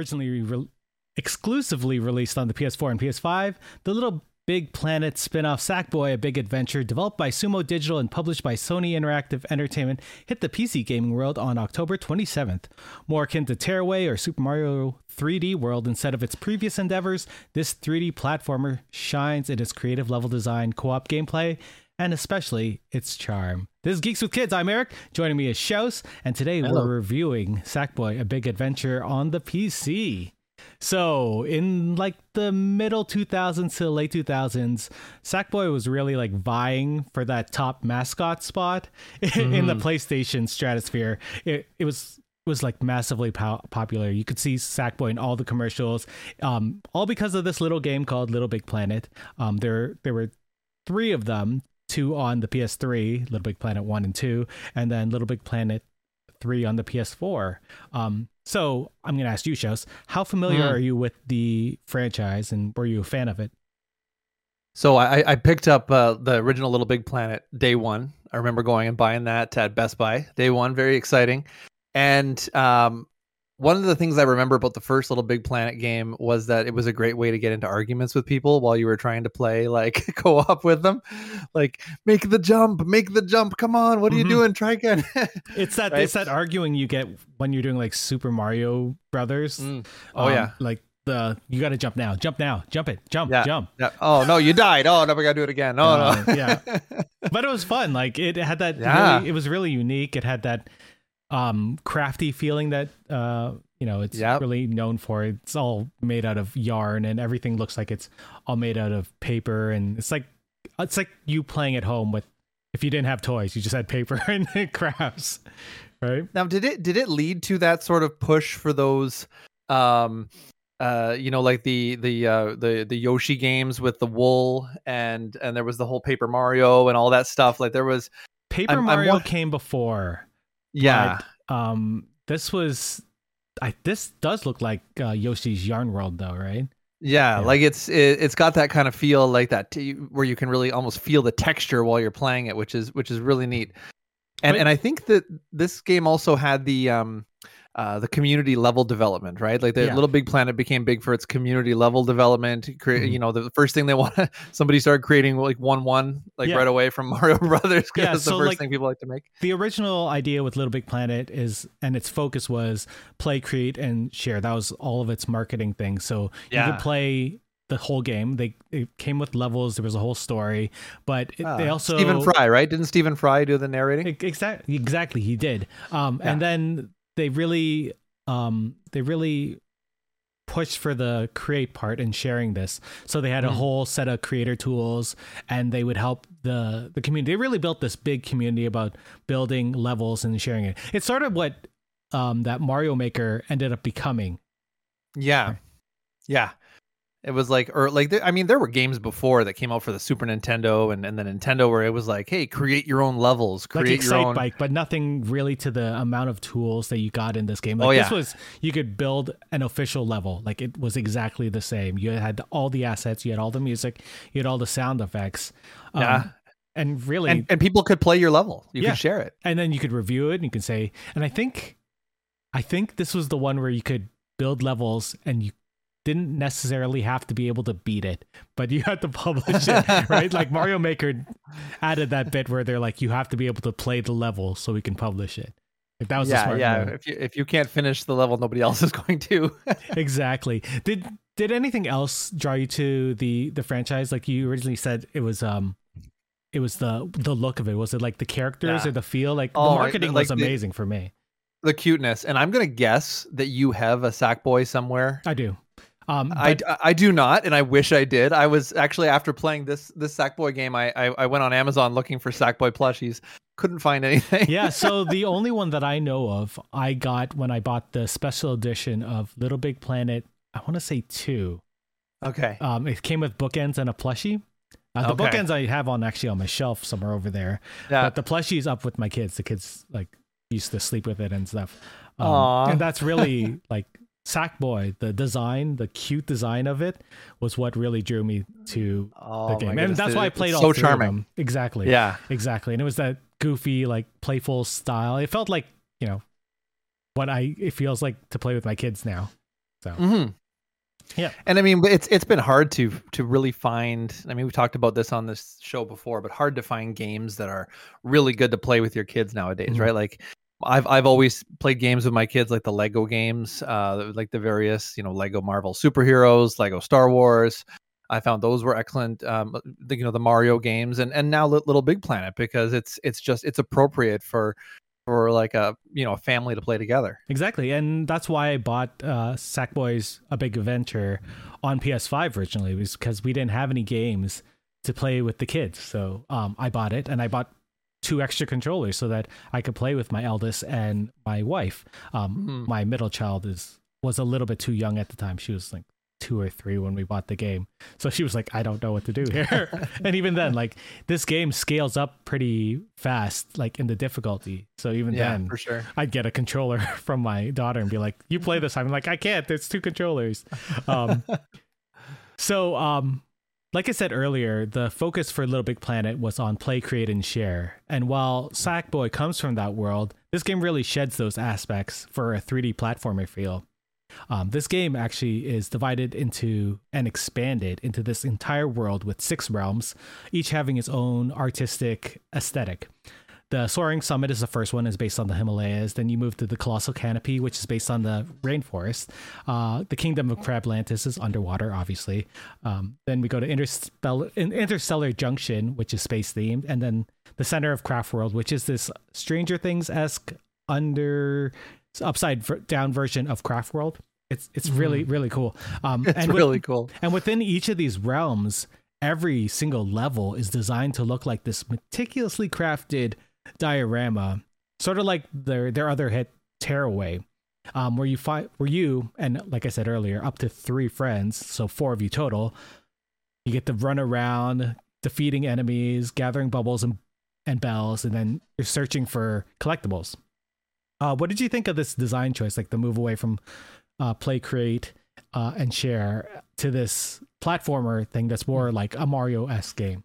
originally re- exclusively released on the PS4 and PS5, the Little Big Planet spin off Sackboy, a big adventure, developed by Sumo Digital and published by Sony Interactive Entertainment, hit the PC gaming world on October 27th. More akin to Tearaway or Super Mario 3D World instead of its previous endeavors, this 3D platformer shines in its creative level design, co op gameplay, and especially its charm. This is Geeks with Kids. I'm Eric. Joining me is Shouse, and today Hello. we're reviewing Sackboy, a big adventure on the PC. So, in like the middle 2000s to late 2000s, Sackboy was really like vying for that top mascot spot in the PlayStation stratosphere. It, it was was like massively po- popular. You could see Sackboy in all the commercials, um, all because of this little game called Little Big Planet. Um, there there were three of them, two on the PS3, Little Big Planet one and two, and then Little Big Planet three on the PS4. Um, so I'm gonna ask you, Shows, how familiar Mm. are you with the franchise, and were you a fan of it? So I, I picked up uh, the original Little Big Planet day one. I remember going and buying that at Best Buy day one. Very exciting. And um, one of the things I remember about the first Little Big Planet game was that it was a great way to get into arguments with people while you were trying to play like co-op with them. Like, make the jump, make the jump. Come on, what are Mhm. you doing? Try again. It's that Right. it's that arguing you get when you're doing like Super Mario Brothers. Mm. Oh Um, yeah. like the you got to jump now, jump now, jump it, jump, Yeah. jump. Yeah. Oh no, you died. Oh no, we gotta do it again. Oh Uh, no. yeah. But it was fun. Like it had that. Yeah. Really, it was really unique. It had that um crafty feeling that uh you know it's Yep. really known for. It's all made out of yarn and everything looks like it's all made out of paper and it's like it's like you playing at home with if you didn't have toys, you just had paper and crafts, right? Now, did it did it lead to that sort of push for those, um, uh, you know, like the the uh, the the Yoshi games with the wool and and there was the whole Paper Mario and all that stuff. Like there was, Paper I'm- I'm Mario wa- came before. Yeah, but, um, this was. I, this does look like uh, Yoshi's Yarn World, though, right? yeah, yeah. like it's it, it's got that kind of feel, like that t- where you can really almost feel the texture while you're playing it, which is which is really neat. And and I think that this game also had the um. Uh, the community level development, right? Like the Yeah. Little Big Planet became big for its community level development. Create, Mhm. you know, the first thing they want, somebody started creating like one one, like Yeah. right away from Mario Brothers, because Yeah, that's the first like- thing people like to make. the original idea with Little Big Planet is, and its focus was play, create, and share. That was all of its marketing thing. So you could play the whole game. They it came with levels. There was a whole story, but it, they Ah, also Stephen Fry, right? Didn't Stephen Fry do the narrating? Exactly, exactly, he did. Um, Yeah. and then they really, um, they really pushed for the create part and sharing this. So they had a Mm. whole set of creator tools, and they would help the the community. They really built this big community about building levels and sharing it. It's sort of what um, that Mario Maker ended up becoming. Yeah, yeah. It was like, or like, I mean, there were games before that came out for the Super Nintendo and, and the Nintendo where it was like, hey, create your own levels, Like create your own. Bike, but nothing really to the amount of tools that you got in this game. Like Oh, this yeah. was you could build an official level. Like it was exactly the same. You had all the assets, you had all the music, you had all the sound effects. Um, Yeah. And really And, and people could play your level. You Yeah. could share it. and then you could review it and you can say and i think i think this was the one where you could build levels and you didn't necessarily have to be able to beat it but you had to publish it right like mario maker added that bit where they're like you have to be able to play the level so we can publish it like that was yeah, yeah. move. If you if you can't finish the level, nobody else is going to. exactly did did anything else draw you to the the franchise like you originally said it was um it was the the look of it was it like the characters Yeah. or the feel like Oh, the I- marketing like was the- amazing for me the cuteness, and I'm gonna guess that you have a Sackboy somewhere. i do um I, but- I do not, and I wish I did. I was actually after playing this this Sackboy game, I, I I went on Amazon looking for Sackboy plushies, couldn't find anything. yeah, so the only one that I know of, I got when I bought the special edition of Little Big Planet. I want to say two. okay. Um, it came with bookends and a plushie. Uh, the Okay. bookends I have on actually on my shelf somewhere over there, Yeah. but the plushie's up with my kids. The kids like used to sleep with it and stuff. Um, and that's really like Sackboy. The design, the cute design of it, was what really drew me to oh, the game, and that's why I it's played all so three of charming. Exactly. Yeah. Exactly. And it was that goofy, like playful style. It felt like, you know, what I it feels like to play with my kids now. So mm-hmm. Yeah. and I mean, it's it's been hard to to really find. I mean, we've talked about this on this show before, but hard to find games that are really good to play with your kids nowadays, Mhm. right? Like, I've I've always played games with my kids, like the Lego games, uh, like the various you know Lego Marvel superheroes, Lego Star Wars. I found those were excellent. Um, the, you know the Mario games, and and now Little Big Planet because it's it's just it's appropriate for for like a you know a family to play together. Exactly, and that's why I bought uh, Sackboy's A Big Adventure on PS5 originally, was because we didn't have any games to play with the kids. So um, I bought it, and I bought two extra controllers so that I could play with my eldest and my wife. Um, Mhm. My middle child is was a little bit too young at the time; she was like two or three when we bought the game. So she was like, I don't know what to do here. and even then, like this game scales up pretty fast, like in the difficulty. So even Yeah, then, for sure. I'd get a controller from my daughter and be like, "You play this." I'm like, "I can't. There's two controllers." Um, so, um, like I said earlier, the focus for Little Big Planet was on play, create, and share. And while Sackboy comes from that world, this game really sheds those aspects for a 3D platformer feel. Um, this game actually is divided into and expanded into this entire world with six realms, each having its own artistic aesthetic. The Soaring Summit is the first one, is based on the Himalayas. Then you move to the Colossal Canopy, which is based on the rainforest. Uh, the Kingdom of Crablantis is underwater, obviously. Um, then we go to Interstellar, Interstellar Junction, which is space themed, and then the Center of Craft World, which is this Stranger Things esque under upside down version of Craft World. It's it's really really cool. Um, It's and with- really cool. and within each of these realms, every single level is designed to look like this meticulously crafted diorama, sort of like their their other hit Tearaway, um, where you find where you and like I said earlier, up to three friends, so four of you total, you get to run around defeating enemies, gathering bubbles and and bells, and then you're searching for collectibles. Uh, what did you think of this design choice, like the move away from uh, play, create, uh, and share to this platformer thing that's more like a Mario esque game?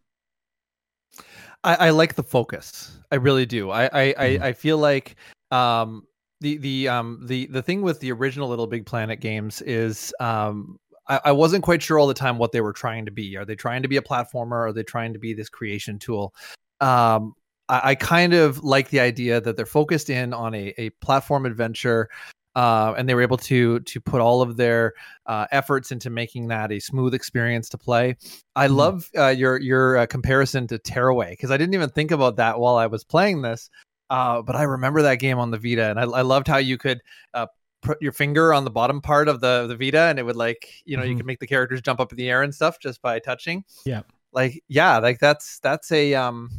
I, I like the focus. I really do. I I, Mhm. I, I feel like um the the um the the thing with the original Little Big Planet games is um I, I wasn't quite sure all the time what they were trying to be. Are they trying to be a platformer? Are they trying to be this creation tool? Um I, I kind of like the idea that they're focused in on a, a platform adventure. Uh, and they were able to to put all of their uh, efforts into making that a smooth experience to play. I Mhm. love uh, your your uh, comparison to Tearaway because I didn't even think about that while I was playing this. Uh, but I remember that game on the Vita, and I, I loved how you could uh, put your finger on the bottom part of the the Vita, and it would like you know you Mhm. could make the characters jump up in the air and stuff just by touching. Yeah. like yeah, like that's that's a um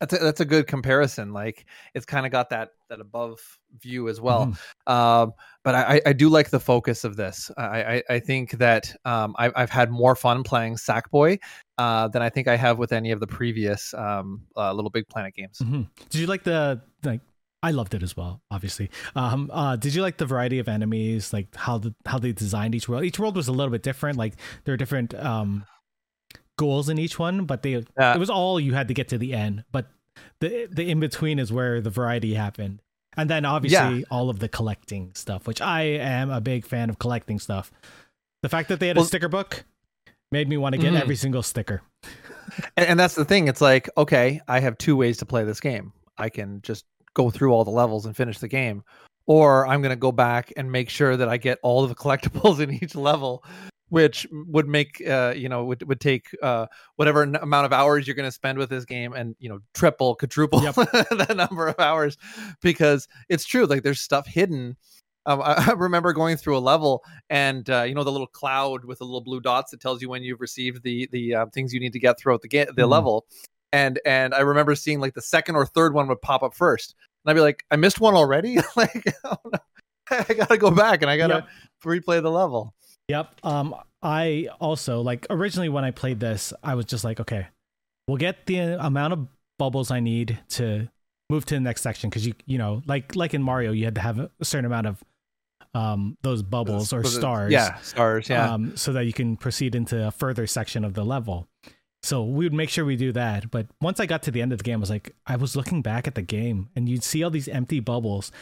that's a, that's a good comparison. Like it's kind of got that that above view as well. Mhm. Um, but I, I- do like the focus of this. I, I, I think that um, I, I've had more fun playing Sackboy uh, than I think I have with any of the previous um, uh, Little Big Planet games. Mhm. Did you like the like? I loved it as well, obviously. Um, uh, did you like the variety of enemies, like how the how they designed each world? Each world was a little bit different. Like there are different um, goals in each one, but they it was all you had to get to the end. But the the in between is where the variety happened, and then obviously all of the collecting stuff, which I am a big fan of collecting stuff. The fact that they had a sticker book made me want to get Mhm. every single sticker. And, and that's the thing. It's like, okay, I have two ways to play this game. I can just go through all the levels and finish the game, or I'm going to go back and make sure that I get all of the collectibles in each level, which would make, uh, you know, would, would take uh, whatever n- amount of hours you're going to spend with this game and, you know, triple, quadruple Yep. the number of hours because it's true. Like there's stuff hidden. Um, I, I remember going through a level and uh, you know the little cloud with the little blue dots that tells you when you've received the the uh, things you need to get throughout the ga- the Mhm. level. And and I remember seeing like the second or third one would pop up first, and I'd be like, I missed one already. like oh, no. I gotta go back and I gotta Yep. replay the level. Yep. Um, I also like originally when I played this, I was just like, okay, we'll get the amount of bubbles I need to move to the next section because you you know like like in Mario, you had to have a certain amount of um those bubbles or stars, Yeah, stars. Yeah. um, so that you can proceed into a further section of the level. So we would make sure we do that. But once I got to the end of the game, I was like, I was looking back at the game, and you'd see all these empty bubbles,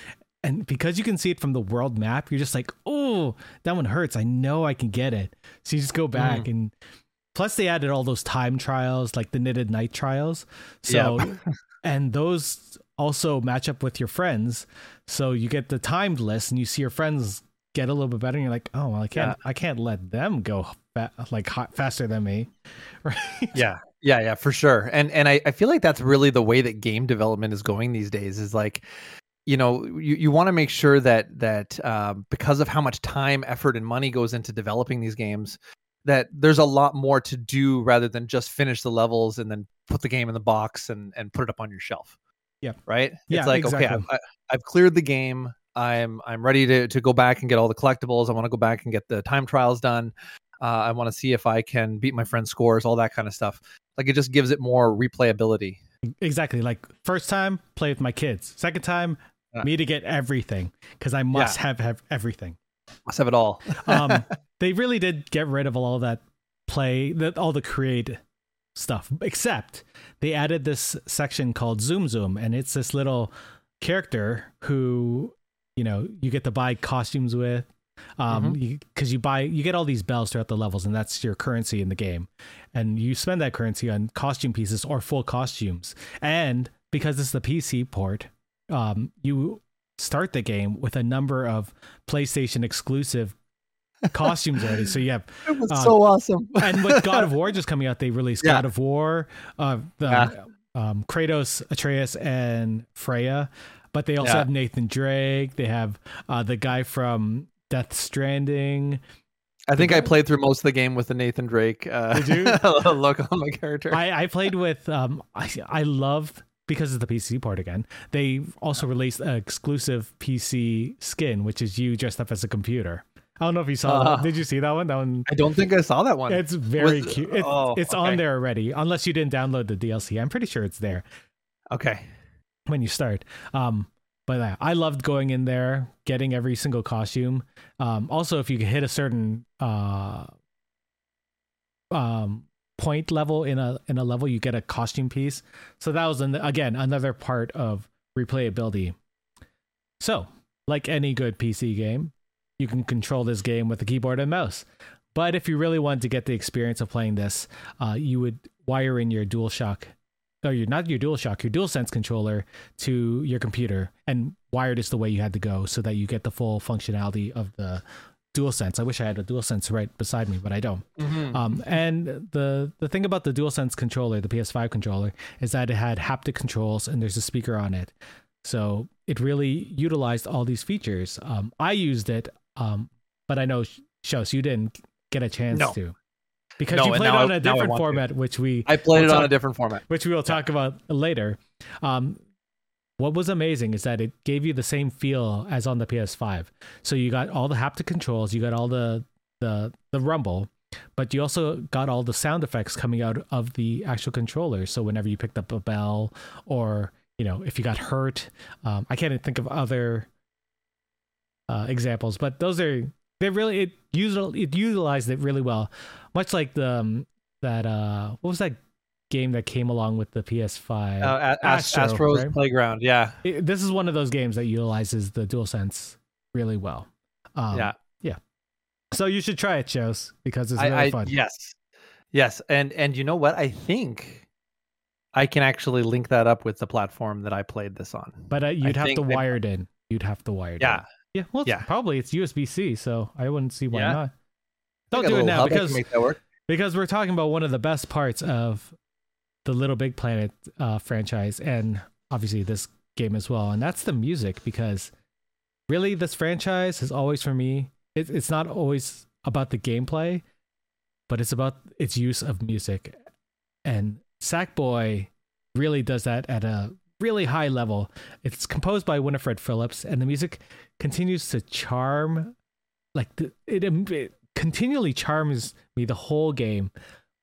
and because you can see it from the world map, you're just like, oh, that one hurts. I know I can get it. So you just go back Mm. and plus they added all those time trials, like the knitted knight trials. So Yep. and those also match up with your friends. So you get the timed list and you see your friends get a little bit better and you're like, oh, well, I can't I can't let them go fa- like hot, faster than me. Right? yeah yeah yeah for sure and and I, I feel like that's really the way that game development is going these days is like you know you, you want to make sure that that um, because of how much time effort and money goes into developing these games that there's a lot more to do rather than just finish the levels and then put the game in the box and and put it up on your shelf Yeah. right Yeah, it's like okay. I've, I've cleared the game i'm i'm ready to to go back and get all the collectibles i want to go back and get the time trials done uh, i want to see if i can beat my friend's scores all that kind of stuff like it just gives it more replayability Exactly. Like first time, play with my kids. Second time. Me to get everything because I must have have everything. must have it all Um, they really did get rid of all that play, that all the create stuff. Except they added this section called Zom Zom, and it's this little character who you know you get to buy costumes with. Um, because you buy, you get all these bells throughout the levels, and that's your currency in the game, and you spend that currency on costume pieces or full costumes. And because this is the PC port, um, you start the game with a number of PlayStation exclusive costumes already. So you have, it was Uh, so awesome and with God of War just coming out, they released Yeah. God of War, uh, the, Yeah. um, Kratos, Atreus, and Freya. But they also Yeah. have Nathan Drake. They have uh, the guy from Death Stranding. i think i played through most of the game with the nathan drake uh look on my character I, I played with. Um, I I loved because of the PC port again. They also released an exclusive PC skin, which is you dressed up as a computer. I don't know if you saw Uh, that. Did you see that one? That one. i don't think i saw that one It's very Was- cute. It's, oh, it's okay. on there already, unless you didn't download the DLC. I'm pretty sure it's there okay when you start. Um, but uh, I loved going in there, getting every single costume. Um, also, if you could hit a certain uh, um, point level in a in a level, you get a costume piece. So that was an, again another part of replayability. So, like any good PC game, you can control this game with a keyboard and mouse. But if you really wanted to get the experience of playing this, uh, you would wire in your DualShock, or your not your DualShock, your DualSense controller to your computer, and wired is the way you had to go, so that you get the full functionality of the DualSense. I wish I had a DualSense right beside me, but I don't. Mhm. Um, and the the thing about the DualSense controller, the PS5 controller, is that it had haptic controls and there's a speaker on it, so it really utilized all these features. Um, I used it, um, but I know Shows you didn't get a chance No. to because No, you played now on I- a different want to. format, which we i played it on talk- a different format which we will talk about later. Um, what was amazing is that it gave you the same feel as on the PS5. So you got all the haptic controls, you got all the the the rumble, but you also got all the sound effects coming out of the actual controller. So whenever you picked up a bell, or you know if you got hurt, um, I can't think of other uh, examples, but those are they really it util it utilized it really well, much like the um, that uh what was that game that came along with the PS5? uh, A- Astro, astro's right? playground yeah It- this is one of those games that utilizes the DualSense really well. Um, yeah So you should try it, shows because it's I, really I fun. yes yes and and you know what i think i can actually link that up with the platform that i played this on But uh, you'd have think to wire it in. You'd have to wire it yeah in. Yeah. Well, it's, Yeah. probably it's USB C, so I wouldn't see why Yeah. not. Don't do it now I because make that work because we're talking about one of the best parts of the Little Big Planet uh, franchise, and obviously this game as well, and that's the music. Because really, this franchise has always, for me, it, it's not always about the gameplay, but it's about its use of music. And Sackboy really does that at a really high level. It's composed by Winifred Phillips, and the music continues to charm, like the, it, it continually charms me the whole game.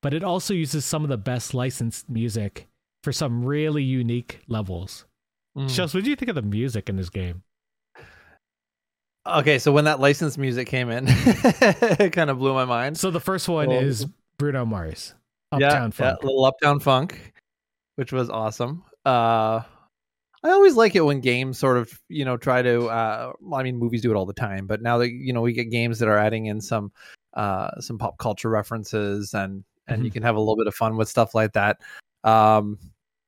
But it also uses some of the best licensed music for some really unique levels. Mm. Shells, what do you think of the music in this game? okay so when that licensed music came in it kind of blew my mind So the first one Well, is Bruno Mars, Uptown yeah, Funk. little uptown funk which was awesome uh I always like it when games sort of, you know, try to. Uh, well, I mean, movies do it all the time, but now that you know we get games that are adding in some, uh, some pop culture references, and and Mhm. you can have a little bit of fun with stuff like that. Um,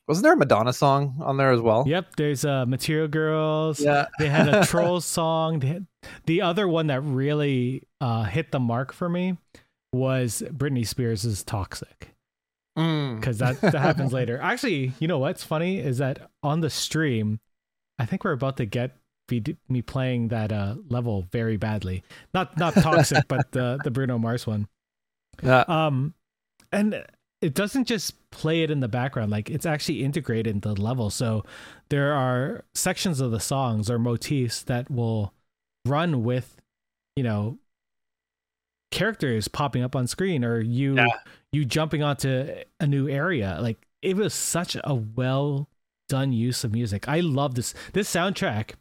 wasn't there a Madonna song on there as well? Yep, there's uh, Material Girls. Yeah. They had a Trolls song. Had, the other one that really uh, hit the mark for me was Britney Spears' Toxic. Mm. because that, that happens later. Actually, you know what's funny is that on the stream, I think we're about to get me playing that uh, level very badly. Not not toxic, but the the Bruno Mars one. Yeah. Um, and it doesn't just play it in the background; like it's actually integrated into the level. So there are sections of the songs or motifs that will run with, you know, characters popping up on screen or you Yeah. you jumping onto a new area. Like it was such a well done use of music. I love this. This soundtrack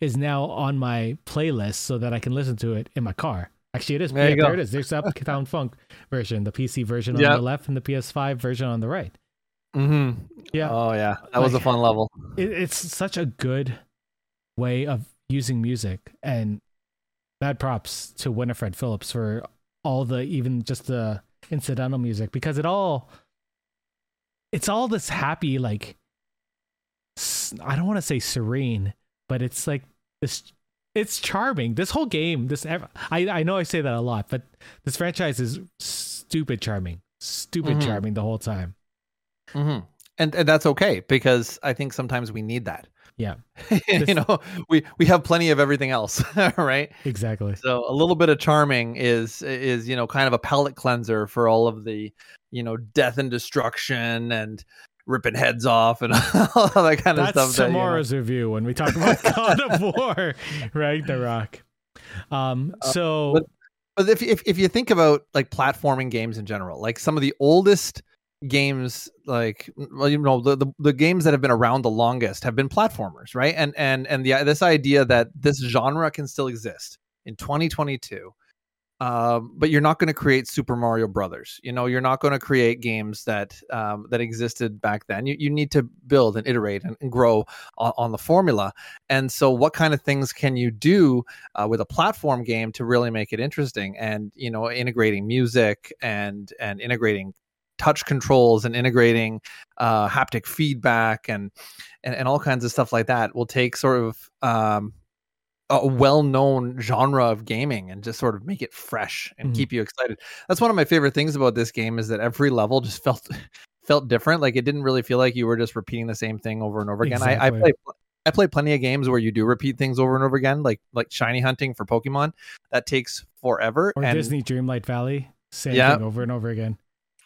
is now on my playlist so that I can listen to it in my car. Actually, it is. There yeah, there it is. There's the Uptown Funk version, the PC version on the left, and the PS5 version on the right. hmm Yeah, Oh yeah, that was a fun level. it, it's such a good way of using music, and bad props to Winifred Phillips for all the even just the incidental music because it all it's all this happy like I don't want to say serene, but it's like this it's charming. This whole game, this I I know I say that a lot, but this franchise is stupid charming. Stupid Mhm. charming the whole time. hmm And and that's okay because I think sometimes we need that. Yeah, you know, we we have plenty of everything else, right? exactly. So a little bit of charming is is you know kind of a palate cleanser for all of the you know death and destruction and ripping heads off and all that kind of That's stuff. that, you know- tomorrow's review when we talk about God of War, right? The Rock. Um, so Uh, but- But if, if if you think about like platforming games in general, like some of the oldest games, like well, you know, the, the the games that have been around the longest have been platformers, right? And and and the this idea that this genre can still exist in 2022. Um, but you're not going to create Super Mario Brothers. You know, you're not going to create games that um, that existed back then. You you need to build and iterate and, and grow on, on the formula. And so, what kind of things can you do uh, with a platform game to really make it interesting? And you know, integrating music and and integrating touch controls and integrating uh, haptic feedback and, and and all kinds of stuff like that will take sort of um, a well-known genre of gaming and just sort of make it fresh and Mhm. keep you excited. That's one of my favorite things about this game is that every level just felt felt different. Like it didn't really feel like you were just repeating the same thing over and over again. I, I play I play plenty of games where you do repeat things over and over again, like like shiny hunting for Pokemon. That takes forever. or and Disney Dreamlight Valley, same Yeah. thing over and over again.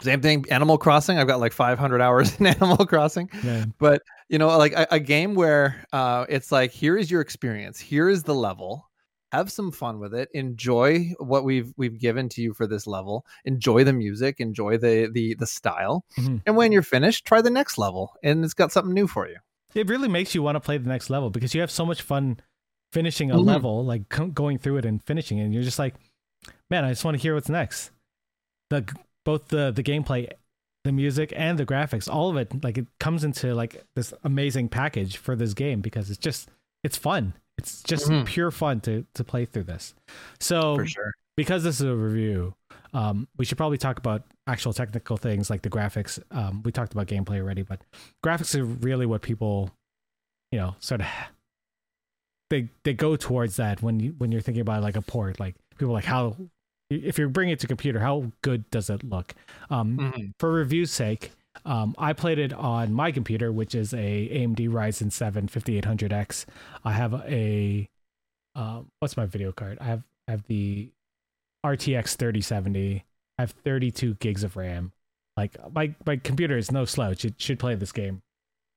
Same thing. Animal Crossing. I've got like 500 hours in Animal Crossing. Yeah. but you know like a, a game where uh it's like here is your experience here is the level have some fun with it enjoy what we've we've given to you for this level enjoy the music enjoy the the the style Mhm. and when you're finished try the next level and it's got something new for you It really makes you want to play the next level because you have so much fun finishing a Mhm. level, like co- going through it and finishing it. And you're just like, man, I just want to hear what's next. The both the the gameplay, the music, and the graphics, all of it, like it comes into like this amazing package for this game because it's just it's fun. It's just Mhm. pure fun to to play through this. So sure because this is a review, um, we should probably talk about actual technical things like the graphics. Um, we talked about gameplay already, but graphics are really what people, you know, sort of they they go towards that when you when you're thinking about like a port. Like people are like how if you're bringing it to computer, how good does it look? Um, Mhm. for review's sake, um, I played it on my computer, which is a AMD Ryzen 7 5800X. I have a uh, what's my video card? I have I have the RTX 3070. I have 32 gigs of RAM. Like my my computer is no slouch. It should play this game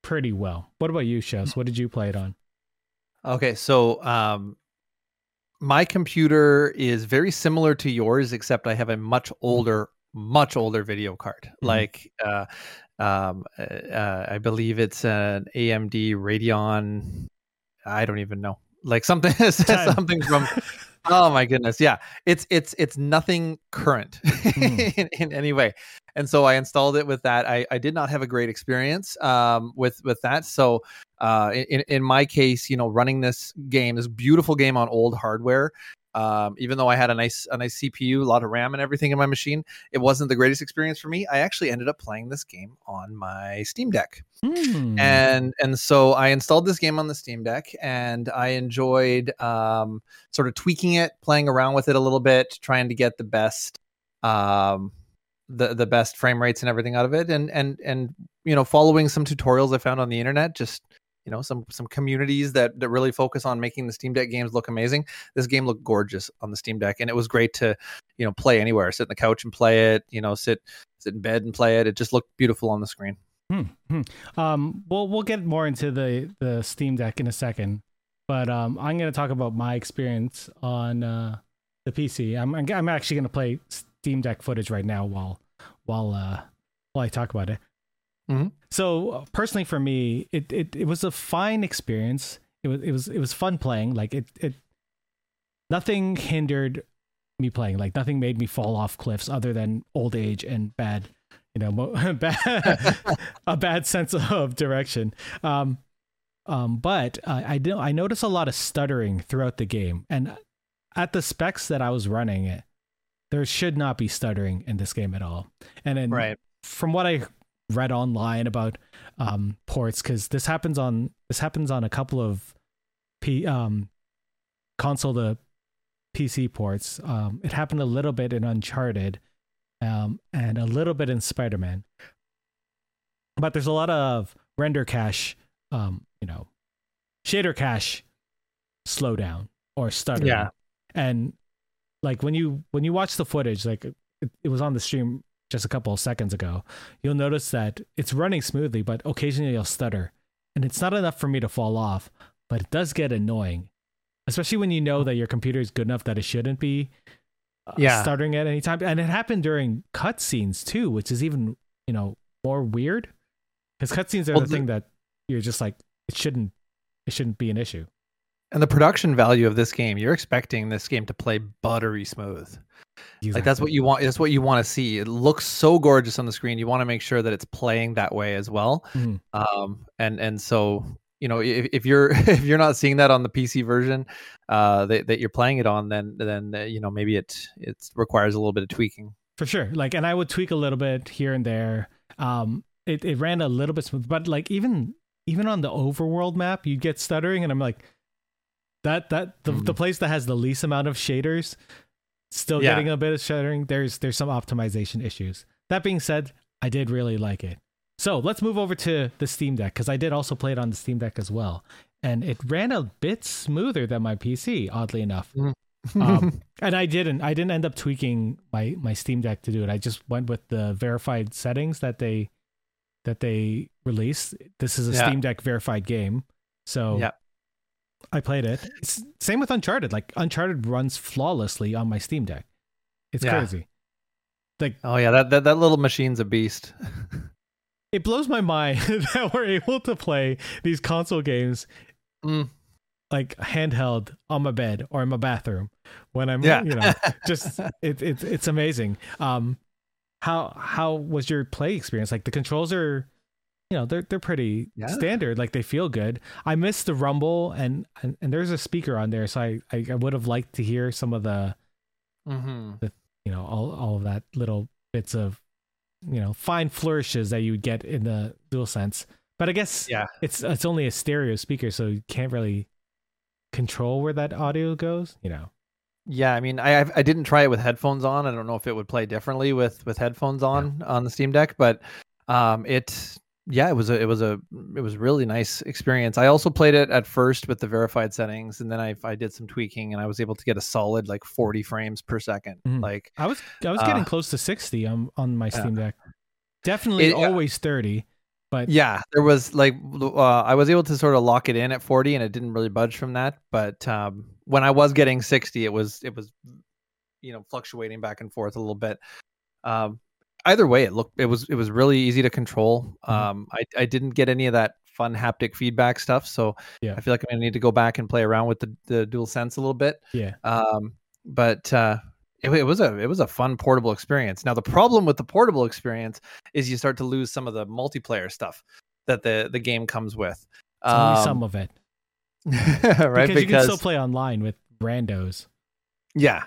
pretty well. What about you, Shos? What did you play it on? Okay, so um, my computer is very similar to yours, except I have a much older, much older video card. Like, uh, um, uh, uh, I believe it's an AMD Radeon. I don't even know, like something something from oh my goodness, yeah. It's it's it's nothing current Mm. in, in any way. And so I installed it with that. I, I did not have a great experience um, with with that. So uh, in in my case, you know, running this game, this beautiful game on old hardware, um, even though I had a nice a nice CPU, a lot of RAM, and everything in my machine, it wasn't the greatest experience for me. I actually ended up playing this game on my Steam Deck Hmm. and and so I installed this game on the Steam Deck, and I enjoyed um, sort of tweaking it, playing around with it a little bit, trying to get the best um, the the best frame rates and everything out of it, and and and you know, following some tutorials I found on the internet, just you know, some some communities that that really focus on making the Steam Deck games look amazing. This game looked gorgeous on the Steam Deck, and it was great to you know play anywhere, sit on the couch and play it, you know, sit sit in bed and play it. It just looked beautiful on the screen. Hmm, hmm. Um, we'll we'll get more into the the Steam Deck in a second, but um, I'm going to talk about my experience on uh, the PC. I'm I'm actually going to play Steam Deck footage right now while while uh, while I talk about it. Mhm. So uh, personally, for me, it, it it was a fine experience. It was it was it was fun playing. Like it it nothing hindered me playing. Like nothing made me fall off cliffs other than old age and bad you know mo- bad, a bad sense of direction um um but uh, i do i noticed a lot of stuttering throughout the game and at the specs that i was running it there should not be stuttering in this game at all and then Right. from what i read online about um ports because this happens on this happens on a couple of p um console to pc ports um it happened a little bit in uncharted um, and a little bit in Spider Man. But there's a lot of render cache, um, you know, shader cache slowdown or stuttering. Yeah. And like when you when you watch the footage, like it, it was on the stream just a couple of seconds ago, you'll notice that it's running smoothly, but occasionally you'll stutter. And it's not enough for me to fall off, but it does get annoying. Especially when you know that your computer is good enough that it shouldn't be uh, Yeah. stuttering at any time. And it happened during cutscenes too, which is even, you know, more weird. Because cutscenes are Well, the the- thing that you're just like, it shouldn't it shouldn't be an issue. And the production value of this game, you're expecting this game to play buttery smooth. Like that's what you want. That's what you want to see. It looks so gorgeous on the screen. You want to make sure that it's playing that way as well. Mhm. Um, and and so you know if, if you're if you're not seeing that on the PC version uh, that, that you're playing it on, then then uh, you know maybe it it requires a little bit of tweaking. for sure like and i would tweak a little bit here and there um it, it ran a little bit smooth but like even even on the overworld map you get stuttering and i'm like that that the, the Mhm. place that has the least amount of shaders still Yeah. getting a bit of stuttering there's there's some optimization issues that being said i did really like it so let's move over to the steam deck because i did also play it on the steam deck as well and it ran a bit smoother than my pc oddly enough um, and I didn't. I didn't end up tweaking my my Steam Deck to do it. I just went with the verified settings that they that they released. This is a Yeah. Steam Deck verified game, so Yeah. I played it. It's, same with Uncharted. Like Uncharted runs flawlessly on my Steam Deck. It's Yeah. crazy. Like oh yeah, that, that that little machine's a beast. it blows my mind that we're able to play these console games Mm. like handheld on my bed or in my bathroom when I'm Yeah. you know just it, it it's amazing. Um, how how was your play experience? Like the controls are, you know, they're they're pretty Yeah. standard. Like they feel good. I missed the rumble and and, and there's a speaker on there, so I, I I would have liked to hear some of the mm-hmm. you know all all of that little bits of you know fine flourishes that you would get in the DualSense. But I guess Yeah. it's it's only a stereo speaker, so you can't really control where that audio goes. You know. Yeah, I mean, I I didn't try it with headphones on. I don't know if it would play differently with with headphones on on the Steam Deck, but um, it yeah, it was a it was a it was a really nice experience. I also played it at first with the verified settings, and then I I did some tweaking, and I was able to get a solid like 40 frames per 2nd Mhm. Like I was I was getting Uh, close to sixty on on my. Steam Deck. Definitely It- always thirty, but yeah, there was like uh, I was able to sort of lock it in at 40, and it didn't really budge from that. But um, when I was getting 60, it was it was you know fluctuating back and forth a little bit. Um, either way, it looked it was it was really easy to control. Mhm. Um, I I didn't get any of that fun haptic feedback stuff. So Yeah. I feel like I'm gonna need to go back and play around with the the DualSense a little bit. Yeah. Um, but uh, it, it was a it was a fun portable experience. Now the problem with the portable experience is you start to lose some of the multiplayer stuff that the the game comes with. It's only Um, some of it. right? because, you can still play online with randos. Yeah,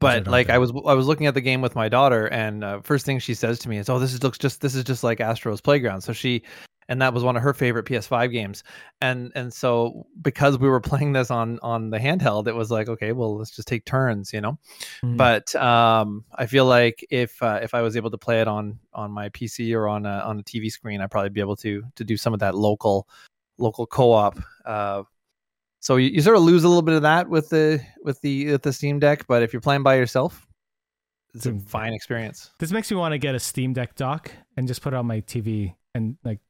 but like. I was I was looking at the game with my daughter, and uh, first thing she says to me is, "Oh, this is, looks just this is just like Astro's Playground." So she, and that was one of her favorite PS5 games, and and so because we were playing this on on the handheld, it was like, okay, well, let's just take turns, you know. Mhm. But um, I feel like if uh, if I was able to play it on on my PC or on a on a TV screen, I'd probably be able to to do some of that local local co-op. Uh, so you, you sort of lose a little bit of that with the with the with the Steam Deck, but if you're playing by yourself, it's a fine experience. This makes me want to get a Steam Deck dock and just put it on my TV and like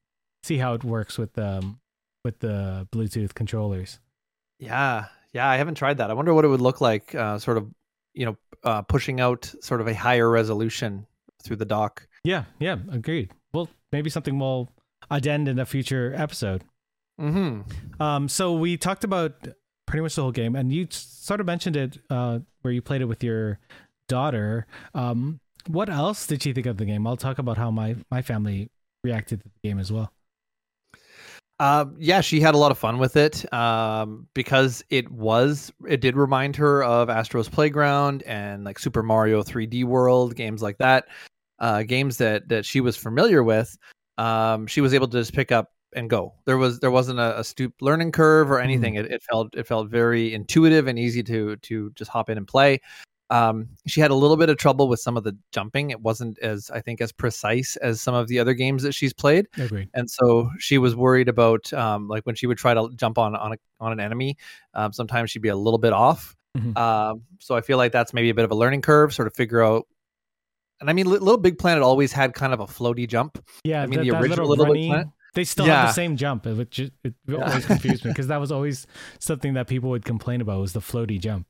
see how it works with um with the Bluetooth controllers. Yeah, yeah, I haven't tried that. I wonder what it would look like, uh, sort of, you know, uh, pushing out sort of a higher resolution through the dock. Yeah, yeah, agreed. Well, maybe something we'll addend in a future episode. Hmm. Um, so we talked about pretty much the whole game, and you sort of mentioned it uh, where you played it with your daughter. Um, what else did she think of the game? I'll talk about how my my family reacted to the game as well. Uh, yeah, she had a lot of fun with it um, because it was it did remind her of Astro's Playground and like Super Mario 3D World games like that, uh, games that that she was familiar with. Um, she was able to just pick up and go. There was there wasn't a, a steep learning curve or anything. It, it felt it felt very intuitive and easy to to just hop in and play. Um, she had a little bit of trouble with some of the jumping. It wasn't as I think as precise as some of the other games that she's played Agreed. and so she was worried about um, like when she would try to jump on on a, on an enemy um, sometimes she'd be a little bit off Mhm. um, so i feel like that's maybe a bit of a learning curve sort of figure out and i mean Li- little big planet always had kind of a floaty jump Yeah, I mean, the original little Little Big Planet? They still have the same jump, which it, it always confused me because that was always something that people would complain about was the floaty jump.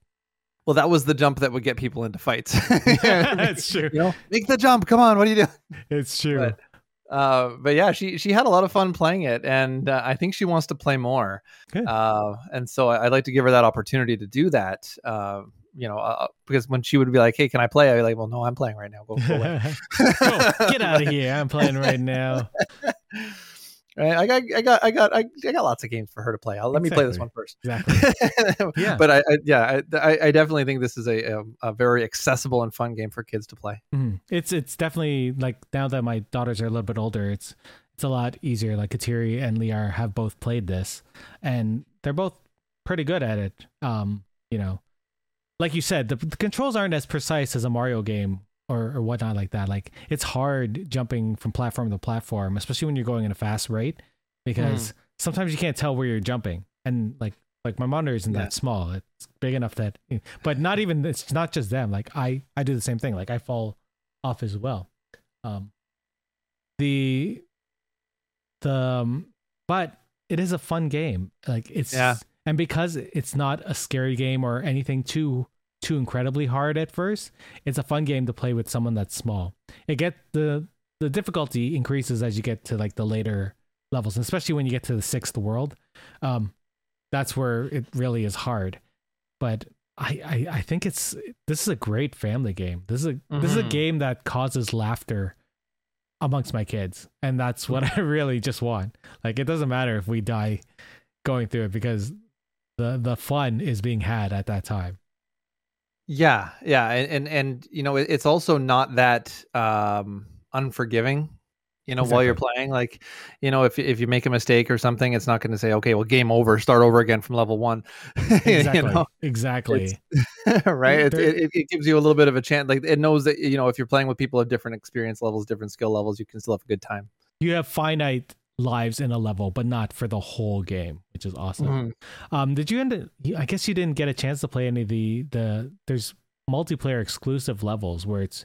well that was the jump that would get people into fights That's true. you know make the jump come on what are you doing It's true. But- uh, but yeah, she she had a lot of fun playing it, and uh, I think she wants to play more. Uh, and so I, I'd like to give her that opportunity to do that. Uh, you know, uh, because when she would be like, "Hey, can I play?" I'd be like, "Well, no, I'm playing right now. Go, go away." Go, get out of here! I'm playing right now. Right? I got, I got, I got, I, I got lots of games for her to play. I'll, let me play this one first. Exactly. Yeah. But I, I yeah, I, I definitely think this is a, um, a very accessible and fun game for kids to play. Mhm. It's it's definitely like now that my daughters are a little bit older, it's it's a lot easier. Like Kateri and Liar have both played this, and they're both pretty good at it. Um, you know, like you said, the, the controls aren't as precise as a Mario game or or whatnot like that. Like it's hard jumping from platform to platform, especially when you're going at a fast rate, because sometimes you can't tell where you're jumping, and like like my monitor isn't Yeah. that small. It's big enough that, but not even. It's not just them. Like I I do the same thing. Like I fall off as well. Um, the the um, but it is a fun game. Like it's Yeah. and because it's not a scary game or anything too too incredibly hard at first, it's a fun game to play with someone that's small. It get the the difficulty increases as you get to like the later levels, and especially when you get to the sixth world. Um, that's where it really is hard. But I, I, I think it's this is a great family game. This is a this is a Mhm. game that causes laughter amongst my kids, and that's what I really just want. Like it doesn't matter if we die going through it because the the fun is being had at that time. Yeah, yeah, and and, and you know, it's also not that um, unforgiving. You know, while you're playing, like, you know, if if you make a mistake or something, it's not going to say, "Okay, well, game over, start over again from level one." Exactly. you know, exactly. right? It, it, it gives you a little bit of a chance. Like, it knows that you know, if you're playing with people of different experience levels, different skill levels, you can still have a good time. You have finite lives in a level, but not for the whole game, which is awesome. Mhm. Um, did you end? Up, I guess you didn't get a chance to play any of the the. There's multiplayer exclusive levels where it's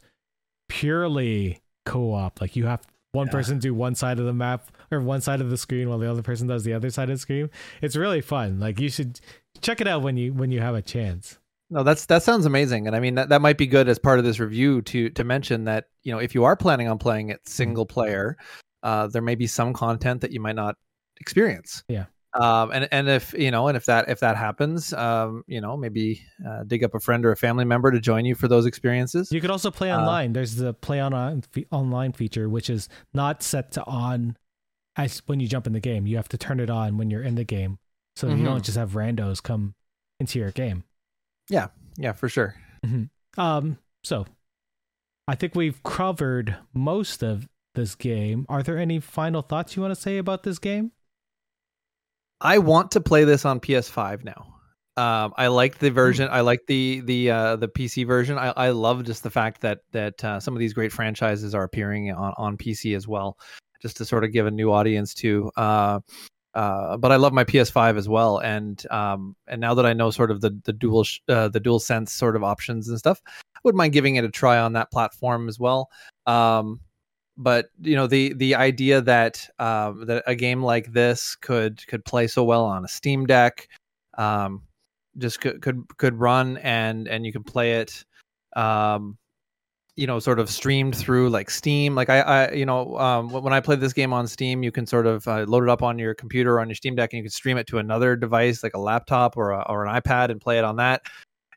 purely co-op. Like you have one Yeah. person do one side of the map or one side of the screen while the other person does the other side of the screen. It's really fun. Like you should check it out when you when you have a chance. No, that's that sounds amazing, and I mean that, that might be good as part of this review to to mention that you know if you are planning on playing it single player, uh, there may be some content that you might not experience. Yeah. Um, and and if you know, and if that if that happens, um, you know, maybe uh, dig up a friend or a family member to join you for those experiences. You could also play Uh, online. There's the play on online feature, which is not set to on as when you jump in the game. You have to turn it on when you're in the game, so you Mhm. don't just have randos come into your game. Yeah, yeah, for sure. Um, so I think we've covered most of this game. Are there any final thoughts you want to say about this game? I want to play this on PS5 now. Um, I like the version. I like the the uh, the PC version. I, I love just the fact that that uh, some of these great franchises are appearing on on PC as well, just to sort of give a new audience to. Uh, uh, but I love my PS5 as well, and um, and now that I know sort of the the dual sh- uh, the DualSense sort of options and stuff, I wouldn't mind giving it a try on that platform as well. Um, but you know the the idea that um, that a game like this could could play so well on a Steam Deck, um, just could could could run and and you can play it, um, you know, sort of streamed through like Steam. Like I, I you know, um, when I played this game on Steam, you can sort of uh, load it up on your computer or on your Steam Deck, and you can stream it to another device like a laptop or a, or an iPad and play it on that.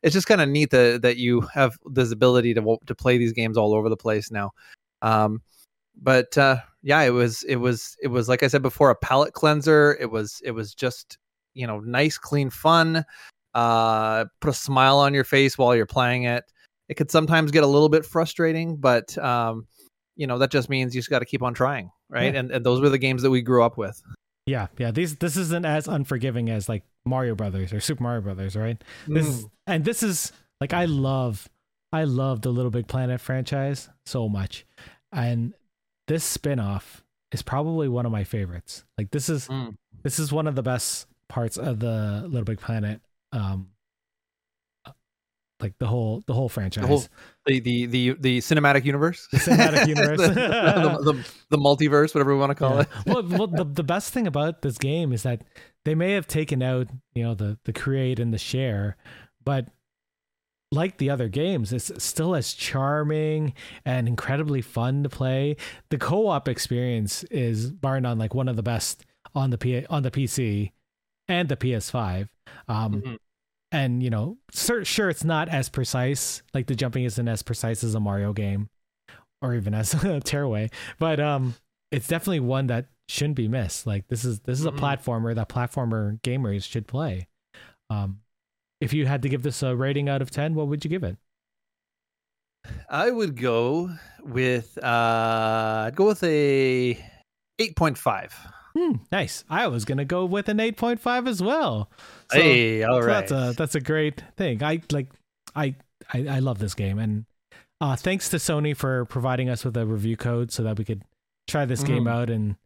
It's just kind of neat that that you have this ability to to play these games all over the place now. Um, but uh, yeah, it was it was it was like I said before, a palate cleanser. It was it was just you know nice, clean fun. Uh, put a smile on your face while you're playing it. It could sometimes get a little bit frustrating, but um, you know that just means you just got to keep on trying, right? Yeah. And and those were the games that we grew up with. Yeah, yeah. These this isn't as unforgiving as like Mario Brothers or Super Mario Brothers, right? This Mm. and this is like I love I love the Little Big Planet franchise so much. And this spin-off is probably one of my favorites. Like this is Mm. this is one of the best parts of the Little Big Planet um like the whole the whole franchise. The whole the the the, the cinematic universe, The cinematic universe. the, the, the, the multiverse, whatever we want to call Yeah. it. well, well the, the best thing about this game is that they may have taken out, you know, the the create and the share, but like the other games, it's still as charming and incredibly fun to play. The co-op experience is bar none like one of the best on the P- on the PC and the PS5. Um, Mhm. and you know, sure, sure, it's not as precise. Like the jumping isn't as precise as a Mario game, or even as Tearaway. But um, it's definitely one that shouldn't be missed. Like this is this is Mhm. a platformer that platformer gamers should play. Um, if you had to give this a rating out of ten, what would you give it? I would go with uh I'd go with a 8.5. Hmm, nice. I was gonna go with an eight point five as well. So- hey, all So right. That's a that's a great thing. I like I I, I love this game and uh thanks to Sony for providing us with a review code so that we could try this game Mhm. out and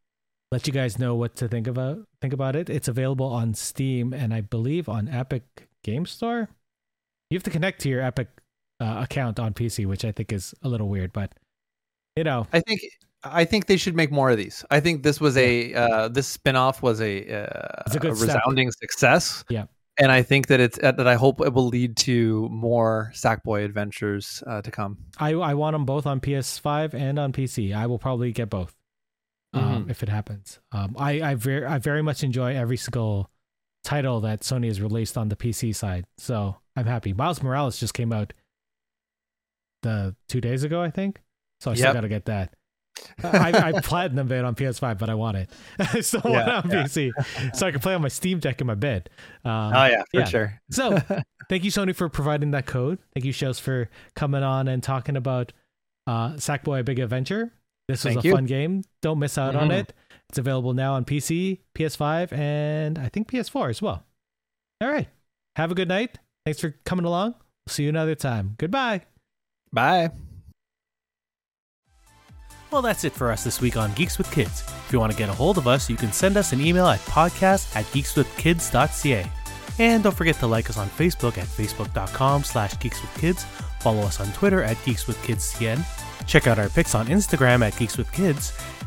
let you guys know what to think about think about it. It's available on Steam and I believe on Epic Game Store. You have to connect to your Epic uh, account on PC, which I think is a little weird, but you know, I think I think they should make more of these. I think this was a uh, this spin-off was a, uh, a step. resounding success. Yeah. And I think that it's uh, that I hope it will lead to more Sackboy adventures uh, to come. I I want them both on PS5 and on PC. I will probably get both um, Mhm. if it happens. Um, I I very I very much enjoy every single title that Sony has released on the PC side, so I'm happy. Miles Morales just came out the two days ago, I think. So I still got to get that. I, I platinum it on PS5, but I want it. I still want it on yeah. PC, so I can play on my Steam Deck in my bed. Um, oh yeah, for yeah. sure. so thank you, Sony, for providing that code. Thank you, Shows, for coming on and talking about uh, Sackboy: A Big Adventure. This was Thank a you. fun game. Don't miss out on Mhm. it. It's available now on PC, PS5, and I think PS4 as well. All right. Have a good night. Thanks for coming along. See you another time. Goodbye. Bye. Well, that's it for us this week on Geeks with Kids. If you want to get a hold of us, you can send us an email at podcast at geekswithkids.ca. And don't forget to like us on Facebook at facebook.com slash geekswithkids. Follow us on Twitter at geekswithkidscn. Check out our pics on Instagram at geekswithkids.